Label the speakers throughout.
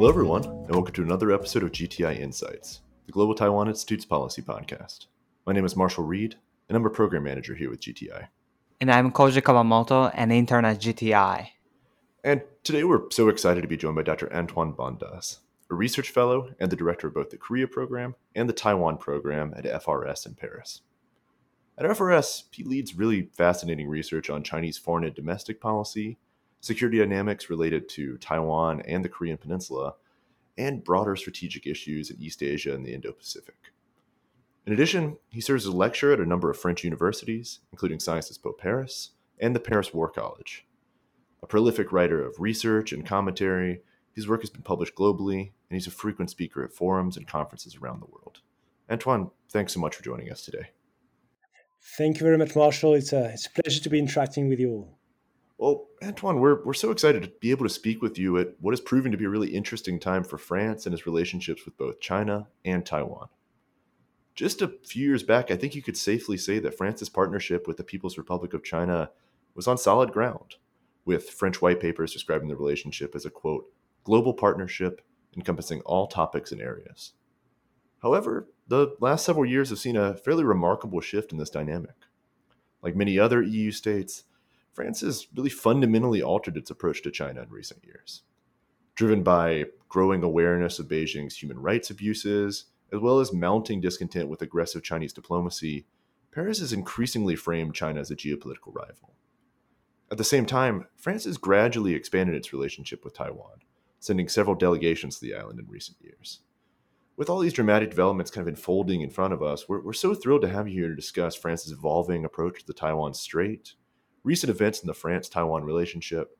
Speaker 1: Hello, everyone, and welcome to another episode of GTI Insights, the Global Taiwan Institute's policy podcast. My name is Marshall Reed, and I'm a program manager here with GTI.
Speaker 2: And I'm Koji Kawamoto, an intern at GTI.
Speaker 1: And today we're so excited to be joined by Dr. Antoine Bondaz, a research fellow and the director of both the Korea program and the Taiwan program at FRS in Paris. At FRS, he leads really fascinating research on Chinese foreign and domestic policy security dynamics related to Taiwan and the Korean Peninsula, and broader strategic issues in East Asia and the Indo Pacific. In addition, he serves as a lecturer at a number of French universities, including Sciences Po Paris and the Paris War College. A prolific writer of research and commentary, his work has been published globally, and he's a frequent speaker at forums and conferences around the world. Antoine, thanks so much for joining us today.
Speaker 3: Thank you very much, Marshall. It's a, it's a pleasure to be interacting with you all.
Speaker 1: Well, Antoine, we're, we're so excited to be able to speak with you at what is proving to be a really interesting time for France and its relationships with both China and Taiwan. Just a few years back, I think you could safely say that France's partnership with the People's Republic of China was on solid ground, with French white papers describing the relationship as a quote, global partnership encompassing all topics and areas. However, the last several years have seen a fairly remarkable shift in this dynamic. Like many other EU states, France has really fundamentally altered its approach to China in recent years. Driven by growing awareness of Beijing's human rights abuses, as well as mounting discontent with aggressive Chinese diplomacy, Paris has increasingly framed China as a geopolitical rival. At the same time, France has gradually expanded its relationship with Taiwan, sending several delegations to the island in recent years. With all these dramatic developments kind of unfolding in front of us, we're, we're so thrilled to have you here to discuss France's evolving approach to the Taiwan Strait, recent events in the France Taiwan relationship,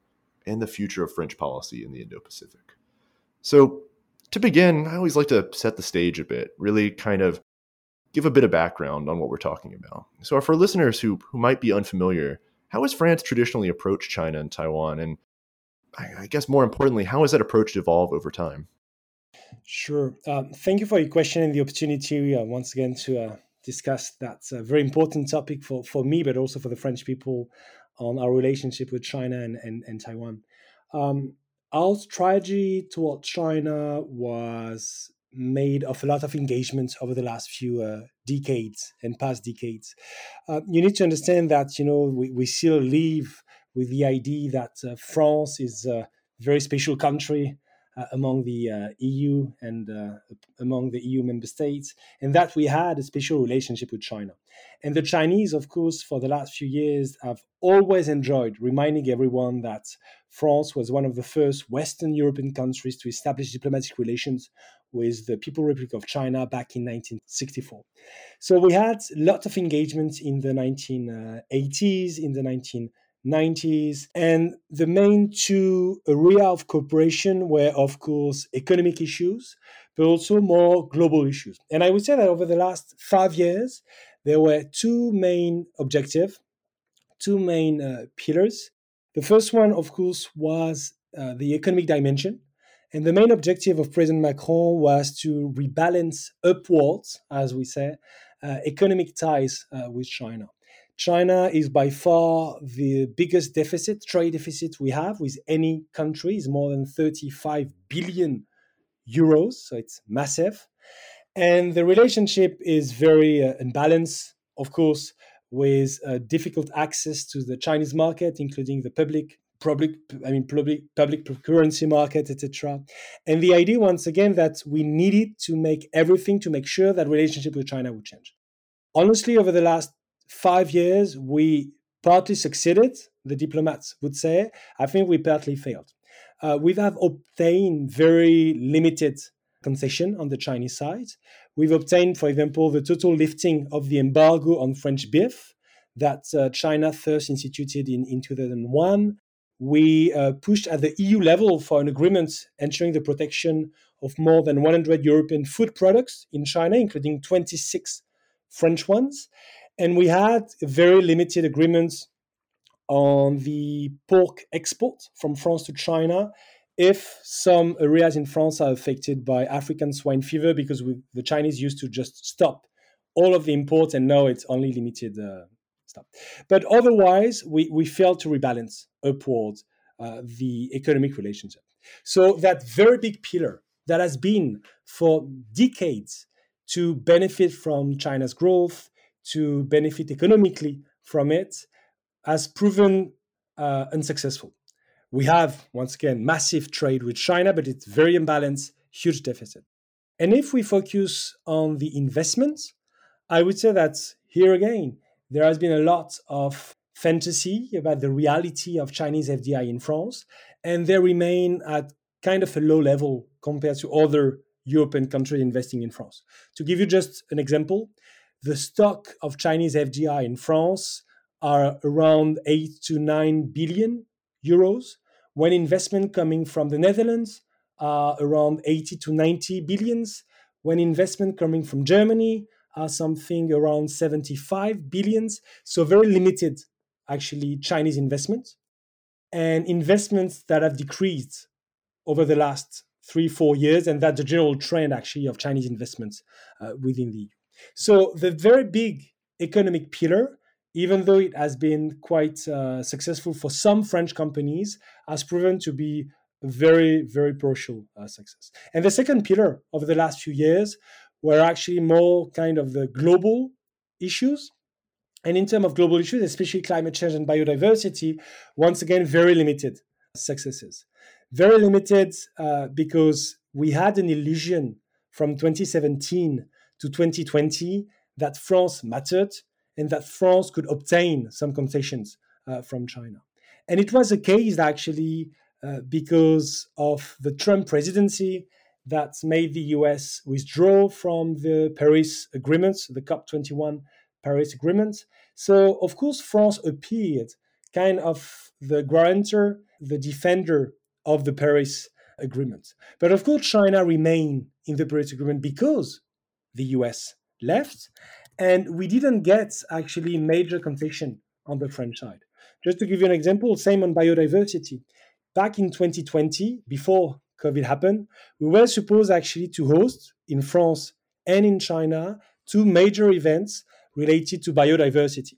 Speaker 1: and the future of French policy in the Indo Pacific. So, to begin, I always like to set the stage a bit, really kind of give a bit of background on what we're talking about. So, for listeners who, who might be unfamiliar, how has France traditionally approached China and Taiwan? And I, I guess more importantly, how has that approach evolved over time?
Speaker 3: Sure. Um, thank you for your question and the opportunity uh, once again to uh, discuss that uh, very important topic for, for me, but also for the French people on our relationship with China and, and, and Taiwan. Um, our strategy towards China was made of a lot of engagement over the last few uh, decades and past decades. Uh, you need to understand that you know we, we still live with the idea that uh, France is a very special country among the uh, EU and uh, among the EU member states, and that we had a special relationship with China. And the Chinese, of course, for the last few years have always enjoyed reminding everyone that France was one of the first Western European countries to establish diplomatic relations with the People Republic of China back in 1964. So we had lots of engagement in the 1980s, in the 19 90s. And the main two area of cooperation were, of course, economic issues, but also more global issues. And I would say that over the last five years, there were two main objectives, two main uh, pillars. The first one, of course, was uh, the economic dimension. And the main objective of President Macron was to rebalance upwards, as we say, uh, economic ties uh, with China. China is by far the biggest deficit, trade deficit we have with any country, is more than 35 billion euros. So it's massive. And the relationship is very uh, unbalanced, of course, with uh, difficult access to the Chinese market, including the public public i mean public public currency market etc and the idea once again that we needed to make everything to make sure that relationship with china would change honestly over the last five years, we partly succeeded, the diplomats would say. I think we partly failed. Uh, we have obtained very limited concession on the Chinese side. We've obtained, for example, the total lifting of the embargo on French beef that uh, China first instituted in, in 2001. We uh, pushed at the EU level for an agreement ensuring the protection of more than 100 European food products in China, including 26 French ones. And we had very limited agreements on the pork export from France to China if some areas in France are affected by African swine fever because we, the Chinese used to just stop all of the imports and now it's only limited uh, stuff. But otherwise, we, we failed to rebalance upwards uh, the economic relationship. So that very big pillar that has been for decades to benefit from China's growth, to benefit economically from it, has proven uh, unsuccessful. We have, once again, massive trade with China, but it's very imbalanced, huge deficit. And if we focus on the investments, I would say that here again, there has been a lot of fantasy about the reality of Chinese FDI in France, and they remain at kind of a low level compared to other European countries investing in France. To give you just an example, the stock of Chinese FDI in France are around 8 to 9 billion euros, when investment coming from the Netherlands are around 80 to 90 billions, when investment coming from Germany are something around 75 billions. So very limited, actually, Chinese investment and investments that have decreased over the last three, four years, and that's the general trend actually of Chinese investments uh, within the EU. So the very big economic pillar, even though it has been quite uh, successful for some French companies, has proven to be a very, very partial uh, success. And the second pillar over the last few years were actually more kind of the global issues. And in terms of global issues, especially climate change and biodiversity, once again, very limited successes. Very limited uh, because we had an illusion from 2017 to 2020 that France mattered and that France could obtain some concessions uh, from China. And it was a case actually uh, because of the Trump presidency that made the US withdraw from the Paris Agreement, the COP21 Paris Agreement. So, of course, France appeared kind of the guarantor, the defender of the Paris Agreement. But of course, China remained in the Paris Agreement because the US left, and we didn't get actually major concession on the French side. Just to give you an example, same on biodiversity. Back in 2020, before COVID happened, we were supposed actually to host in France and in China two major events related to biodiversity.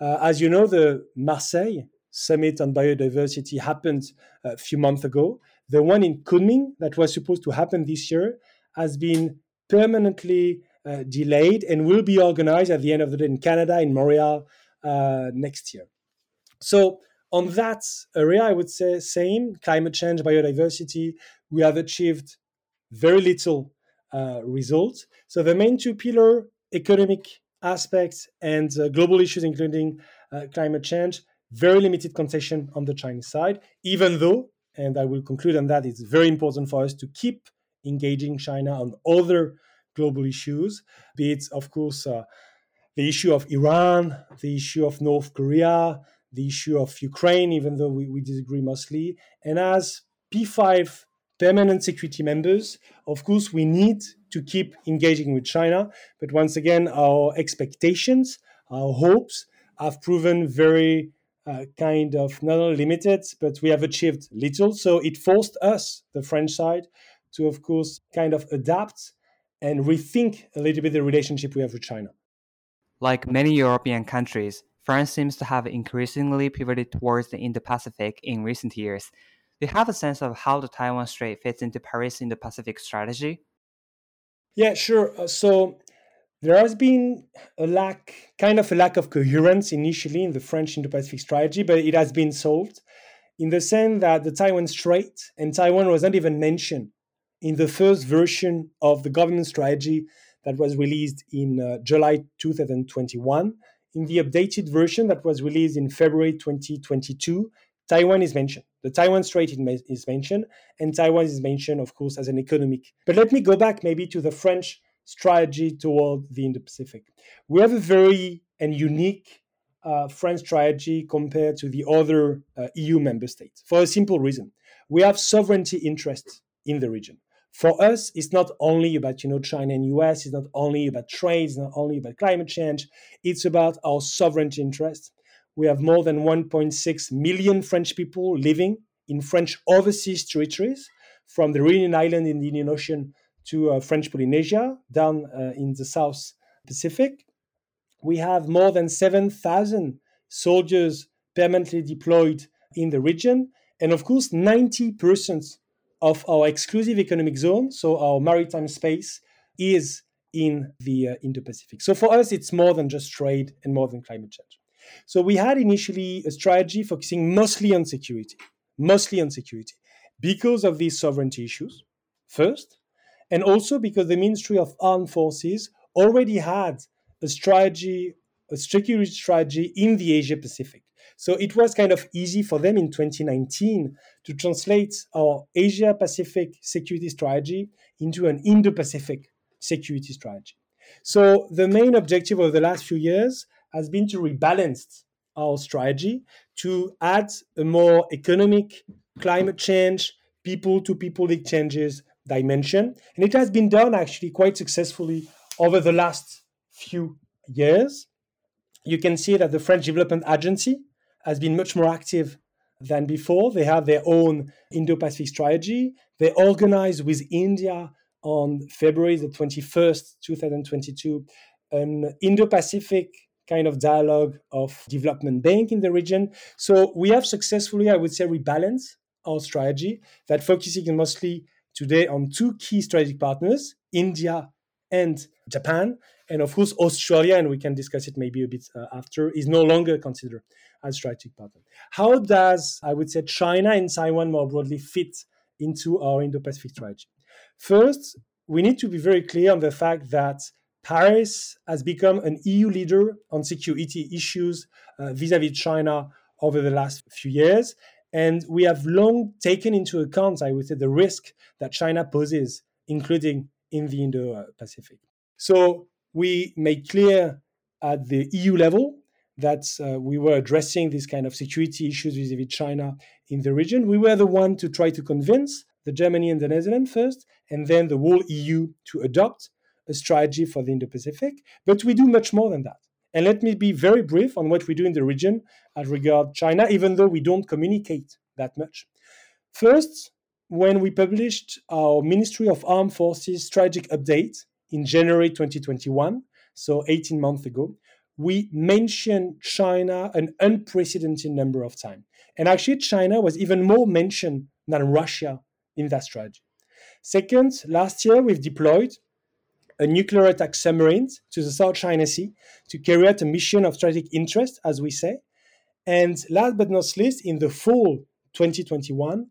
Speaker 3: Uh, as you know, the Marseille Summit on Biodiversity happened a few months ago. The one in Kunming that was supposed to happen this year has been permanently uh, delayed and will be organized at the end of the day in Canada, in Montreal, uh, next year. So, on that area, I would say same climate change, biodiversity. We have achieved very little uh, results. So the main two pillar economic aspects and uh, global issues, including uh, climate change, very limited concession on the Chinese side. Even though, and I will conclude on that, it's very important for us to keep engaging China on other global issues, be it, of course, uh, the issue of Iran, the issue of North Korea, the issue of Ukraine, even though we, we disagree mostly. And as P5 permanent security members, of course, we need to keep engaging with China. But once again, our expectations, our hopes have proven very uh, kind of not only limited, but we have achieved little. So it forced us, the French side, to, of course, kind of adapt and rethink a little bit the relationship we have with China.
Speaker 2: Like many European countries, France seems to have increasingly pivoted towards the Indo Pacific in recent years. Do you have a sense of how the Taiwan Strait fits into Paris Indo Pacific strategy?
Speaker 3: Yeah, sure. Uh, so there has been a lack, kind of a lack of coherence initially in the French Indo Pacific strategy, but it has been solved in the sense that the Taiwan Strait and Taiwan was not even mentioned in the first version of the government strategy that was released in uh, July 2021. In the updated version that was released in February 2022, Taiwan is mentioned. The Taiwan Strait is mentioned, and Taiwan is mentioned, of course, as an economic. But let me go back maybe to the French strategy toward the Indo Pacific. We have a very and unique uh, French strategy compared to the other uh, EU member states for a simple reason. We have sovereignty interests in the region for us, it's not only about you know China and US. It's not only about trade. It's not only about climate change. It's about our sovereignty interests. We have more than 1.6 million French people living in French overseas territories, from the Reunion Island in the Indian Ocean to uh, French Polynesia down uh, in the South Pacific. We have more than 7,000 soldiers permanently deployed in the region, and of course, 90% of our exclusive economic zone, so our maritime space, is in the uh, Indo-Pacific. So for us, it's more than just trade and more than climate change. So we had initially a strategy focusing mostly on security, mostly on security, because of these sovereignty issues, first, and also because the Ministry of Armed Forces already had a strategy, a security strategy in the Asia Pacific. So it was kind of easy for them in 2019 to translate our Asia Pacific security strategy into an Indo Pacific security strategy. So the main objective of the last few years has been to rebalance our strategy to add a more economic, climate change, people to people exchanges dimension. And it has been done actually quite successfully over the last few years. You can see that the French Development Agency has been much more active than before. They have their own Indo Pacific strategy. They organize with India on February the 21st, 2022, an Indo Pacific kind of dialogue of development bank in the region. So we have successfully, I would say, rebalanced our strategy that focusing mostly today on two key strategic partners, India and Japan. And of course, Australia, and we can discuss it maybe a bit uh, after, is no longer considered as strategic partner. How does, I would say, China and Taiwan more broadly fit into our Indo Pacific strategy? First, we need to be very clear on the fact that Paris has become an EU leader on security issues vis a vis China over the last few years. And we have long taken into account, I would say, the risk that China poses, including in the Indo Pacific. So we made clear at the EU level that uh, we were addressing these kind of security issues vis-a-vis China in the region. We were the one to try to convince the Germany and the Netherlands first, and then the whole EU to adopt a strategy for the Indo-Pacific. But we do much more than that. And let me be very brief on what we do in the region as regard China, even though we don't communicate that much. First, when we published our Ministry of Armed Forces strategic update in January 2021, so 18 months ago, we mentioned China an unprecedented number of times. And actually, China was even more mentioned than Russia in that strategy. Second, last year we've deployed a nuclear attack submarine to the South China Sea to carry out a mission of strategic interest, as we say. And last but not least, in the fall 2021,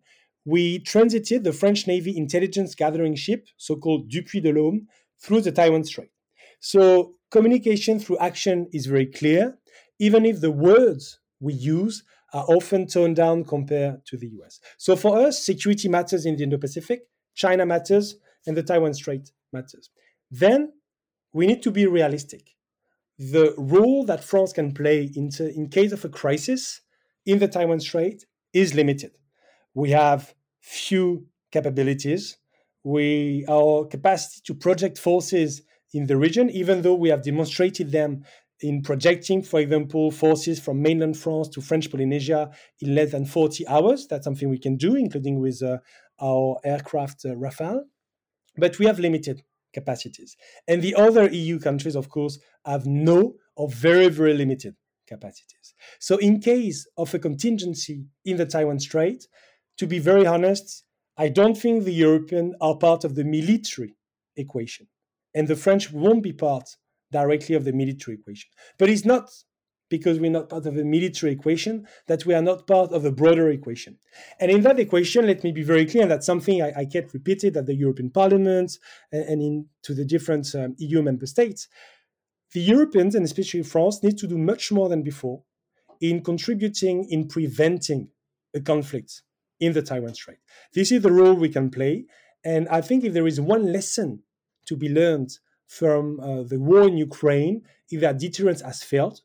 Speaker 3: we transited the French Navy intelligence gathering ship, so called Dupuy de Lôme, through the Taiwan Strait. So communication through action is very clear, even if the words we use are often toned down compared to the US. So for us, security matters in the Indo Pacific, China matters, and the Taiwan Strait matters. Then we need to be realistic. The role that France can play in, in case of a crisis in the Taiwan Strait is limited. We have few capabilities. We our capacity to project forces in the region, even though we have demonstrated them in projecting, for example, forces from mainland France to French Polynesia in less than 40 hours. That's something we can do, including with uh, our aircraft uh, Rafale. But we have limited capacities. And the other EU countries, of course, have no or very, very limited capacities. So, in case of a contingency in the Taiwan Strait, to be very honest, I don't think the Europeans are part of the military equation. And the French won't be part directly of the military equation. But it's not because we're not part of the military equation that we are not part of the broader equation. And in that equation, let me be very clear, and that's something I, I get repeated at the European Parliament and, and in to the different um, EU member states. The Europeans, and especially France, need to do much more than before in contributing in preventing a conflict in the Taiwan Strait. This is the role we can play. And I think if there is one lesson to be learned from uh, the war in Ukraine, is that deterrence has failed.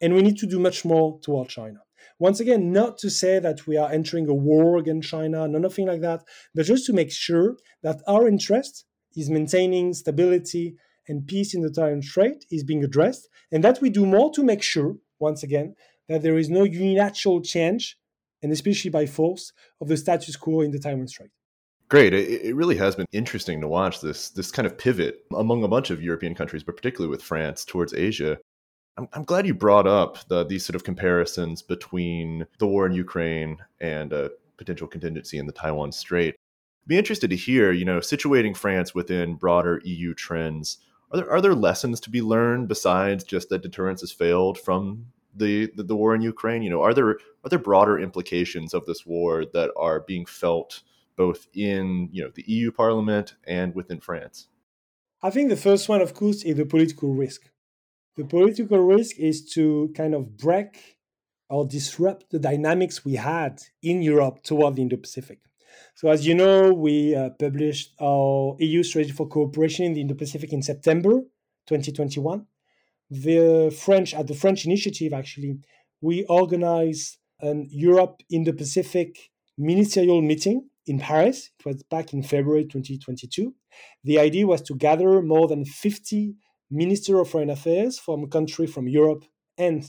Speaker 3: And we need to do much more toward China. Once again, not to say that we are entering a war against China, no, nothing like that, but just to make sure that our interest is maintaining stability and peace in the Taiwan Strait is being addressed, and that we do more to make sure, once again, that there is no unilateral change and especially by force, of the status quo in the Taiwan Strait.
Speaker 1: Great. It, really has been interesting to watch this this kind of pivot among a bunch of European countries, but particularly with France towards Asia. I'm, I'm glad you brought up the, these sort of comparisons between the war in Ukraine and a potential contingency in the Taiwan Strait. Be interested to hear, you know, situating France within broader EU trends. Are there are there lessons to be learned besides just that deterrence has failed from the, the, the war in Ukraine? You know, are there are there broader implications of this war that are being felt both in you know the EU Parliament and within France?
Speaker 3: I think the first one, of course, is the political risk. The political risk is to kind of break or disrupt the dynamics we had in Europe toward the Indo Pacific. So, as you know, we uh, published our EU strategy for cooperation in the Indo Pacific in September 2021. The French, at the French initiative, actually, we organized an Europe in the Pacific ministerial meeting in Paris. It was back in February 2022. The idea was to gather more than 50 Minister of Foreign Affairs from country from Europe and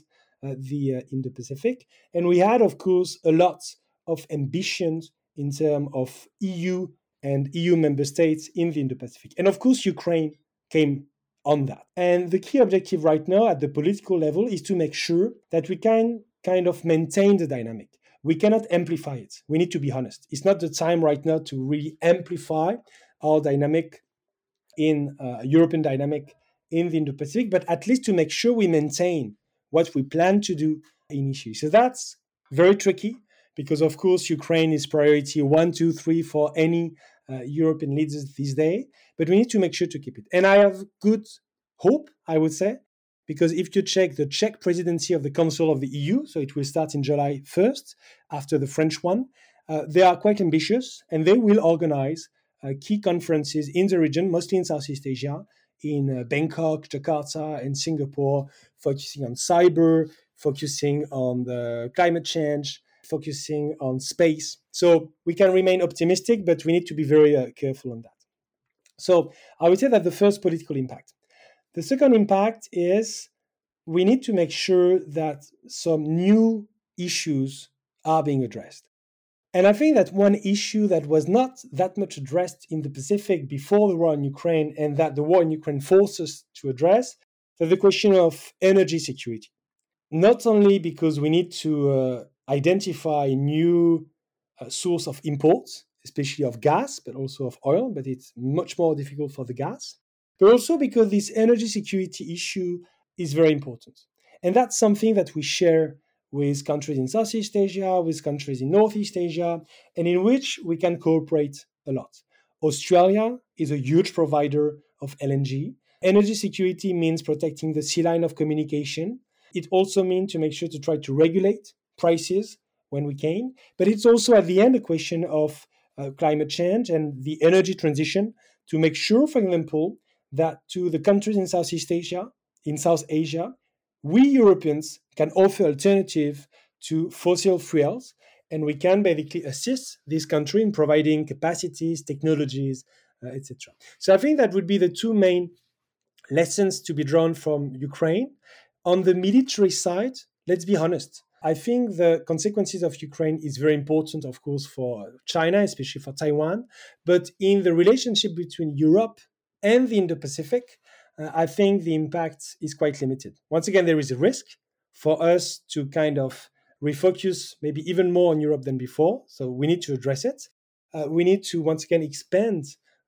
Speaker 3: uh, the uh, Indo-Pacific, and we had, of course, a lot of ambitions in terms of EU and EU member states in the Indo-Pacific, and of course, Ukraine came on that. And the key objective right now at the political level is to make sure that we can kind of maintain the dynamic. We cannot amplify it. We need to be honest. It's not the time right now to really amplify our dynamic in uh, European dynamic in the Indo-Pacific, but at least to make sure we maintain what we plan to do initially. So that's very tricky because, of course, Ukraine is priority one, two, three for any European leaders these days. But we need to make sure to keep it. And I have good hope, I would say, because if you check the Czech presidency of the Council of the EU, so it will start in July 1st after the French one, uh, they are quite ambitious and they will organize uh, key conferences in the region, mostly in Southeast Asia, in uh, Bangkok, Jakarta, and Singapore, focusing on cyber, focusing on the climate change, focusing on space. So we can remain optimistic, but we need to be very uh, careful on that. So I would say that the first political impact. The second impact is we need to make sure that some new issues are being addressed. And I think that one issue that was not that much addressed in the Pacific before the war in Ukraine and that the war in Ukraine forces to address is the question of energy security. Not only because we need to uh, identify new uh, source of imports, especially of gas, but also of oil, but it's much more difficult for the gas, but also because this energy security issue is very important. And that's something that we share with countries in Southeast Asia, with countries in Northeast Asia, and in which we can cooperate a lot. Australia is a huge provider of LNG. Energy security means protecting the sea line of communication. It also means to make sure to try to regulate prices when we can. But it's also at the end a question of uh, climate change and the energy transition to make sure, for example, that to the countries in Southeast Asia, in South Asia, we Europeans can offer alternative to fossil fuels, and we can basically assist this country in providing capacities, technologies, uh, etc. So I think that would be the two main lessons to be drawn from Ukraine. On the military side, let's be honest. I think the consequences of Ukraine is very important, of course, for China, especially for Taiwan. But in the relationship between Europe and the Indo Pacific, uh, I think the impact is quite limited. Once again, there is a risk for us to kind of refocus maybe even more on Europe than before. So we need to address it. Uh, we need to once again expand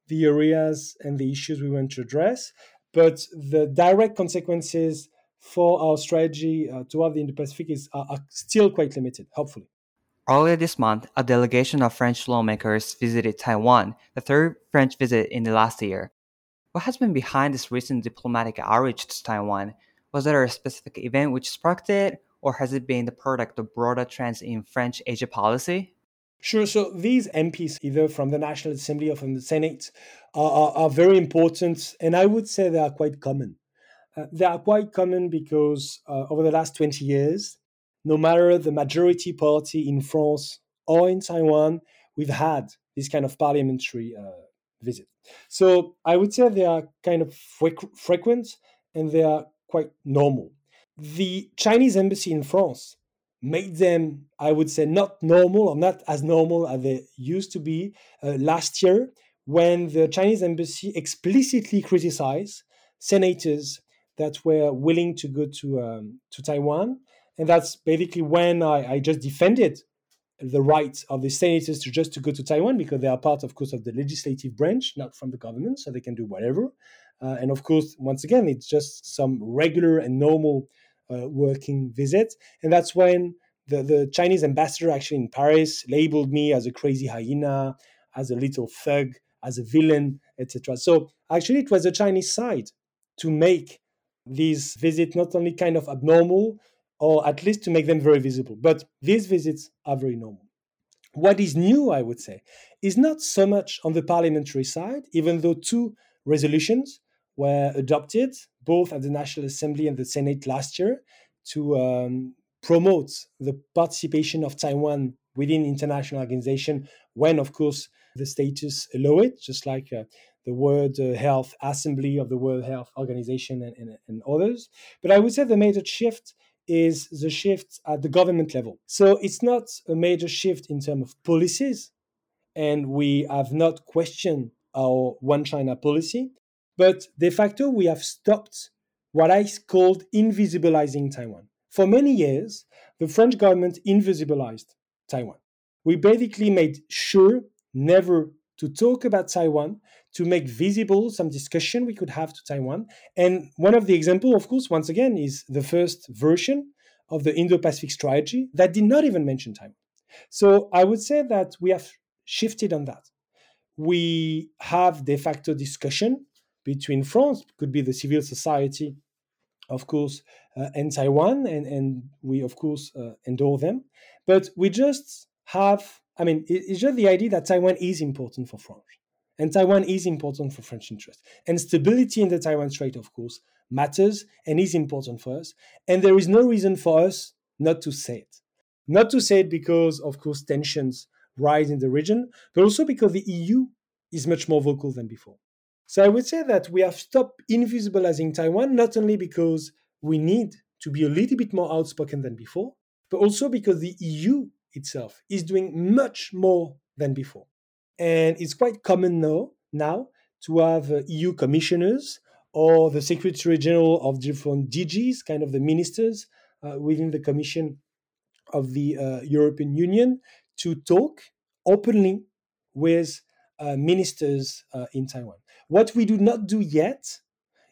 Speaker 3: the areas and the issues we want to address. But the direct consequences for our strategy uh, toward the Indo-Pacific is are, are still quite limited. Hopefully.
Speaker 2: Earlier this month, a delegation of French lawmakers visited Taiwan, the third French visit in the last year. What has been behind this recent diplomatic outreach to Taiwan? Was there a specific event which sparked it, or has it been the product of broader trends in French Asia policy?
Speaker 3: Sure. So these MPs, either from the National Assembly or from the Senate, are, are, are very important, and I would say they are quite common. Uh, they are quite common because uh, over the last 20 years, no matter the majority party in France or in Taiwan, we've had this kind of parliamentary uh, visit. So I would say they are kind of frequent and they are quite normal. The Chinese embassy in France made them, I would say, not normal or not as normal as they used to be uh, last year when the Chinese embassy explicitly criticized senators that were willing to go to um, to Taiwan, and that's basically when I, I just defended the right of the senators to just to go to Taiwan because they are part, of course, of the legislative branch, not from the government, so they can do whatever. Uh, and of course, once again, it's just some regular and normal uh, working visit, and that's when the, the Chinese ambassador actually in Paris labeled me as a crazy hyena, as a little thug, as a villain, etc. So actually, it was the Chinese side to make these visits not only kind of abnormal, or at least to make them very visible. But these visits are very normal. What is new, I would say, is not so much on the parliamentary side, even though two resolutions were adopted, both at the National Assembly and the Senate last year, to um, promote the participation of Taiwan within international organization when, of course, the status allow it, just like uh, the World Health Assembly of the World Health Organization and, and, and others. But I would say the major shift is the shift at the government level. So it's not a major shift in terms of policies, and we have not questioned our one China policy, but de facto we have stopped what I called invisibilizing Taiwan. For many years, the French government invisibilized Taiwan. We basically made sure never to talk about Taiwan, to make visible some discussion we could have to Taiwan. And one of the example, of course, once again, is the first version of the Indo-Pacific strategy that did not even mention Taiwan. So I would say that we have shifted on that. We have de facto discussion between France, could be the civil society, of course, uh, and Taiwan, and, and we, of course, uh, endorse them. But we just have I mean, it's just the idea that Taiwan is important for France. And Taiwan is important for French interest. And stability in the Taiwan Strait, of course, matters and is important for us. And there is no reason for us not to say it. Not to say it because, of course, tensions rise in the region, but also because the EU is much more vocal than before. So I would say that we have stopped invisibilizing Taiwan, not only because we need to be a little bit more outspoken than before, but also because the EU itself is doing much more than before. And it's quite common now, now to have uh, EU commissioners or the Secretary General of different DGs, kind of the ministers uh, within the Commission of the uh, European Union, to talk openly with uh, ministers uh, in Taiwan. What we do not do yet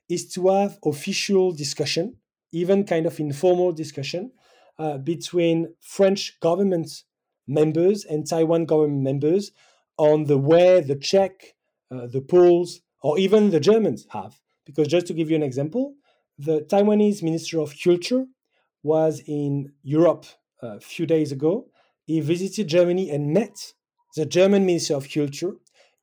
Speaker 3: is to have official discussion, even kind of informal discussion, uh, between French government members and Taiwan government members on the way the Czech, uh, the Poles, or even the Germans have. Because just to give you an example, the Taiwanese Minister of Culture was in Europe uh, a few days ago. He visited Germany and met the German Minister of Culture.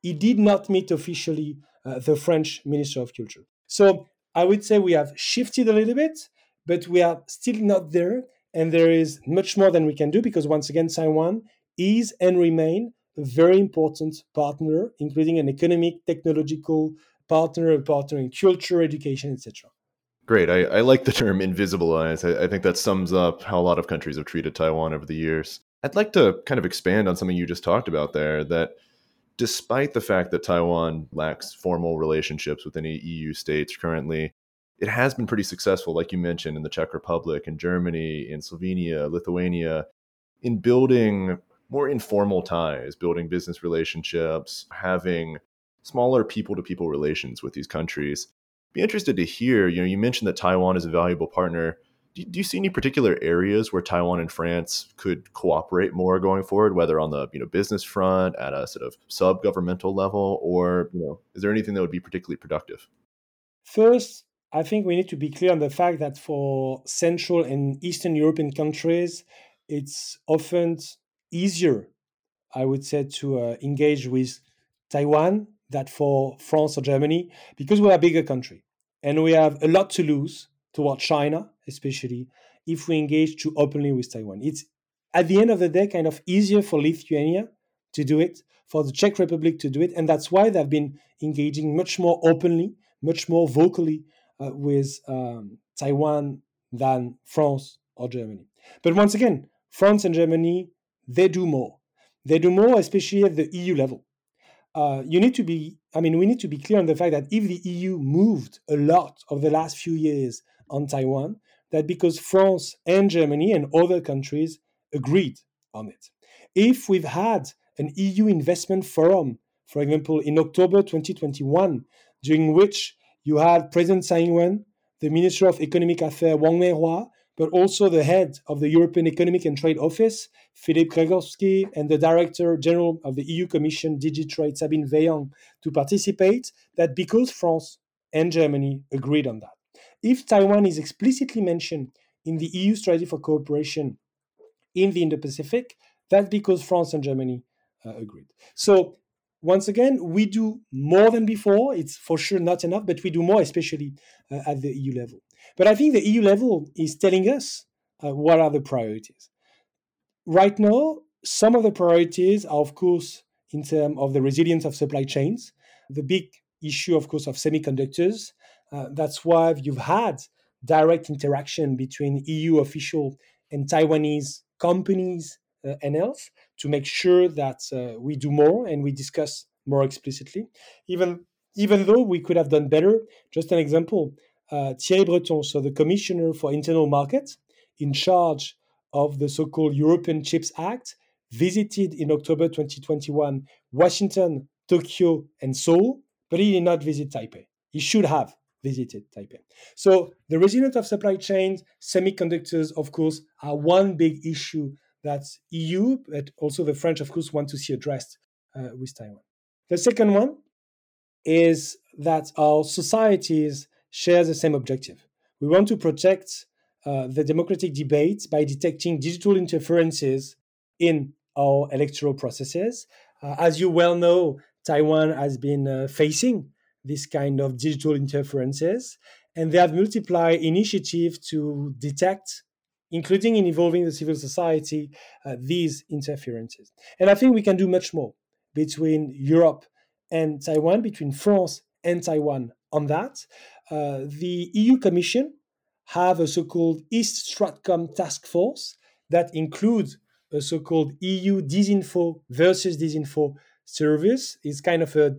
Speaker 3: He did not meet officially uh, the French Minister of Culture. So I would say we have shifted a little bit, but we are still not there. And there is much more than we can do because, once again, Taiwan is and remain a very important partner, including an economic, technological partner, a partner in culture, education, etc.
Speaker 1: Great. I, I, like the term invisibilize. I, I think that sums up how a lot of countries have treated Taiwan over the years. I'd like to kind of expand on something you just talked about there that despite the fact that Taiwan lacks formal relationships with any EU states currently, it has been pretty successful, like you mentioned, in the Czech Republic, in Germany, in Slovenia, Lithuania, in building more informal ties, building business relationships, having smaller people to people relations with these countries. Be interested to hear, you know, you mentioned that Taiwan is a valuable partner. Do, do you see any particular areas where Taiwan and France could cooperate more going forward, whether on the you know business front, at a sort of sub governmental level, or you know, is there anything that would be particularly productive?
Speaker 3: First, I think we need to be clear on the fact that for Central and Eastern European countries, it's often easier, I would say, to uh, engage with Taiwan than for France or Germany because we're a bigger country and we have a lot to lose toward China, especially if we engage too openly with Taiwan. It's at the end of the day kind of easier for Lithuania to do it, for the Czech Republic to do it, and that's why they've been engaging much more openly, much more vocally with um, Taiwan than France or Germany. But once again, France and Germany, they do more. They do more, especially at the EU level. Uh, you need to be, I mean, we need to be clear on the fact that if the EU moved a lot over the last few years on Taiwan, that because France and Germany and other countries agreed on it. If we've had an EU investment forum, for example, in October 2021, during which you had President Tsai Ing-wen, the Minister of Economic Affairs Wang Mei-hua, but also the head of the European Economic and Trade Office, Filip Grzegorzewski, and the Director General of the EU Commission DG Trade, Sabine Weyand, to participate, that because France and Germany agreed on that. If Taiwan is explicitly mentioned in the EU strategy for cooperation in the Indo-Pacific, that's because France and Germany uh, agreed. So once again, we do more than before. It's for sure not enough, but we do more, especially uh, at the EU level. But I think the EU level is telling us uh, what are the priorities. Right now, some of the priorities are, of course, in terms of the resilience of supply chains. The big issue, of course, of semiconductors. Uh, that's why you've had direct interaction between EU official and Taiwanese companies uh, and else to make sure that uh, we do more and we discuss more explicitly. Even even though we could have done better, just an example, uh, Thierry Breton, so the Commissioner for Internal Market, in charge of the so-called European Chips Act, visited in October 2021 Washington, Tokyo, and Seoul, but he did not visit Taipei. He should have visited Taipei. So the resilience of supply chains, semiconductors, of course, are one big issue that EU, but also the French, of course, want to see addressed uh, with Taiwan. The second one is that our societies share the same objective. We want to protect uh, the democratic debate by detecting digital interferences in our electoral processes. Uh, as you well know, Taiwan has been uh, facing this kind of digital interferences, and they have multiplied initiatives to detect including in involving the civil society, uh, these interferences. And I think we can do much more between Europe and Taiwan, between France and Taiwan on that. Uh, the EU Commission have a so-called East Stratcom task force that includes a so-called EU disinfo versus disinfo service. It's kind of a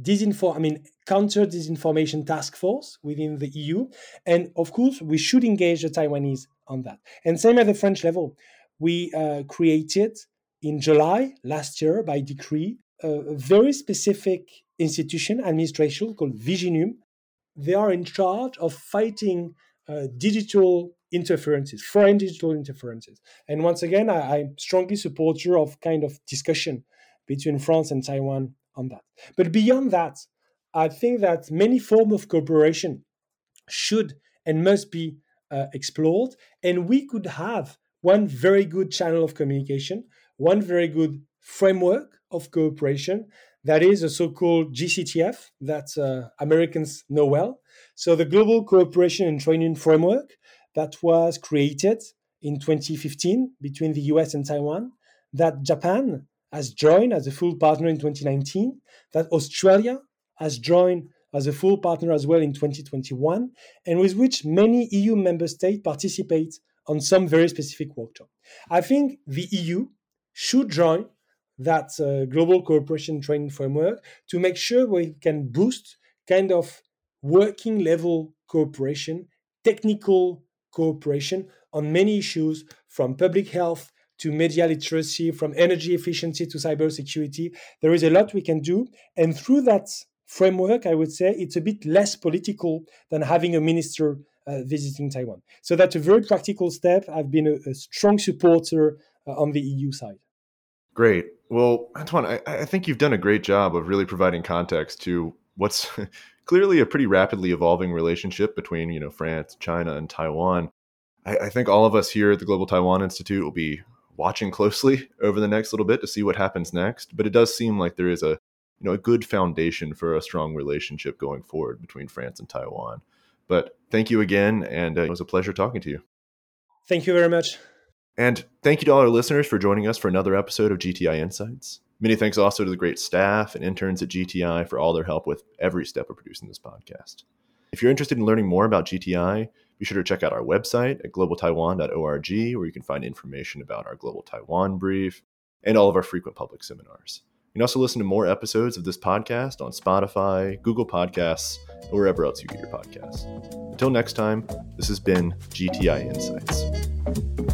Speaker 3: disinfo, I mean, counter disinformation task force within the EU. And of course, we should engage the Taiwanese on that. And same at the French level, we uh, created in July last year by decree a very specific institution, administration called Viginum. They are in charge of fighting uh, digital interferences, foreign digital interferences. And once again, I, am strongly supporter of kind of discussion between France and Taiwan on that. But beyond that, I think that many forms of cooperation should and must be uh, explored. And we could have one very good channel of communication, one very good framework of cooperation that is a so called GCTF that uh, Americans know well. So, the Global Cooperation and Training Framework that was created in 2015 between the US and Taiwan, that Japan has joined as a full partner in 2019, that Australia has joined as a full partner as well in 2021, and with which many EU member states participate on some very specific workshop. I think the EU should join that uh, global cooperation training framework to make sure we can boost kind of working level cooperation, technical cooperation on many issues from public health to media literacy, from energy efficiency to cybersecurity. There is a lot we can do. And through that framework, I would say it's a bit less political than having a minister uh, visiting Taiwan. So that's a very practical step. I've been a, a strong supporter uh, on the EU side.
Speaker 1: Great. Well, Antoine, I, I, think you've done a great job of really providing context to what's clearly a pretty rapidly evolving relationship between, you know, France, China, and Taiwan. I, I think all of us here at the Global Taiwan Institute will be watching closely over the next little bit to see what happens next. But it does seem like there is a you know a good foundation for a strong relationship going forward between France and Taiwan. But thank you again, and uh, it was a pleasure talking to you.
Speaker 3: Thank you very much.
Speaker 1: And thank you to all our listeners for joining us for another episode of GTI Insights. Many thanks also to the great staff and interns at GTI for all their help with every step of producing this podcast. If you're interested in learning more about GTI, be sure to check out our website at globaltaiwan.org, where you can find information about our Global Taiwan Brief and all of our frequent public seminars. You can also listen to more episodes of this podcast on Spotify, Google Podcasts, or wherever else you get your podcasts. Until next time, this has been GTI Insights.